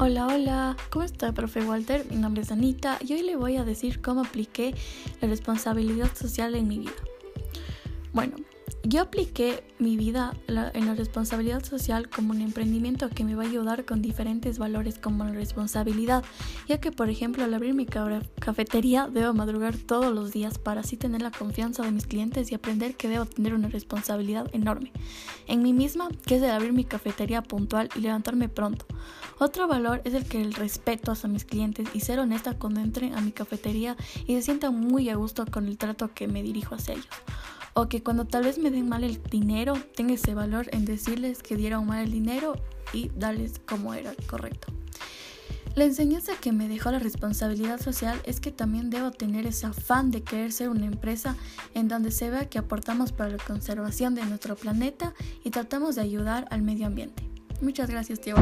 Hola, hola, ¿cómo está, profe Walter? Mi nombre es Anita y hoy le voy a decir cómo apliqué la responsabilidad social en mi vida. Bueno, yo apliqué mi vida en la responsabilidad social como un emprendimiento que me va a ayudar con diferentes valores como la responsabilidad, ya que por ejemplo al abrir mi cafetería debo madrugar todos los días para así tener la confianza de mis clientes y aprender que debo tener una responsabilidad enorme en mí misma, que es el abrir mi cafetería puntual y levantarme pronto. Otro valor es el que el respeto hacia mis clientes y ser honesta cuando entren a mi cafetería y se sientan muy a gusto con el trato que me dirijo hacia ellos o que cuando tal vez me den mal el dinero, tenga ese valor en decirles que dieron mal el dinero y darles como era correcto. La enseñanza que me dejó la responsabilidad social es que también debo tener ese afán de querer ser una empresa en donde se vea que aportamos para la conservación de nuestro planeta y tratamos de ayudar al medio ambiente. Muchas gracias, tío.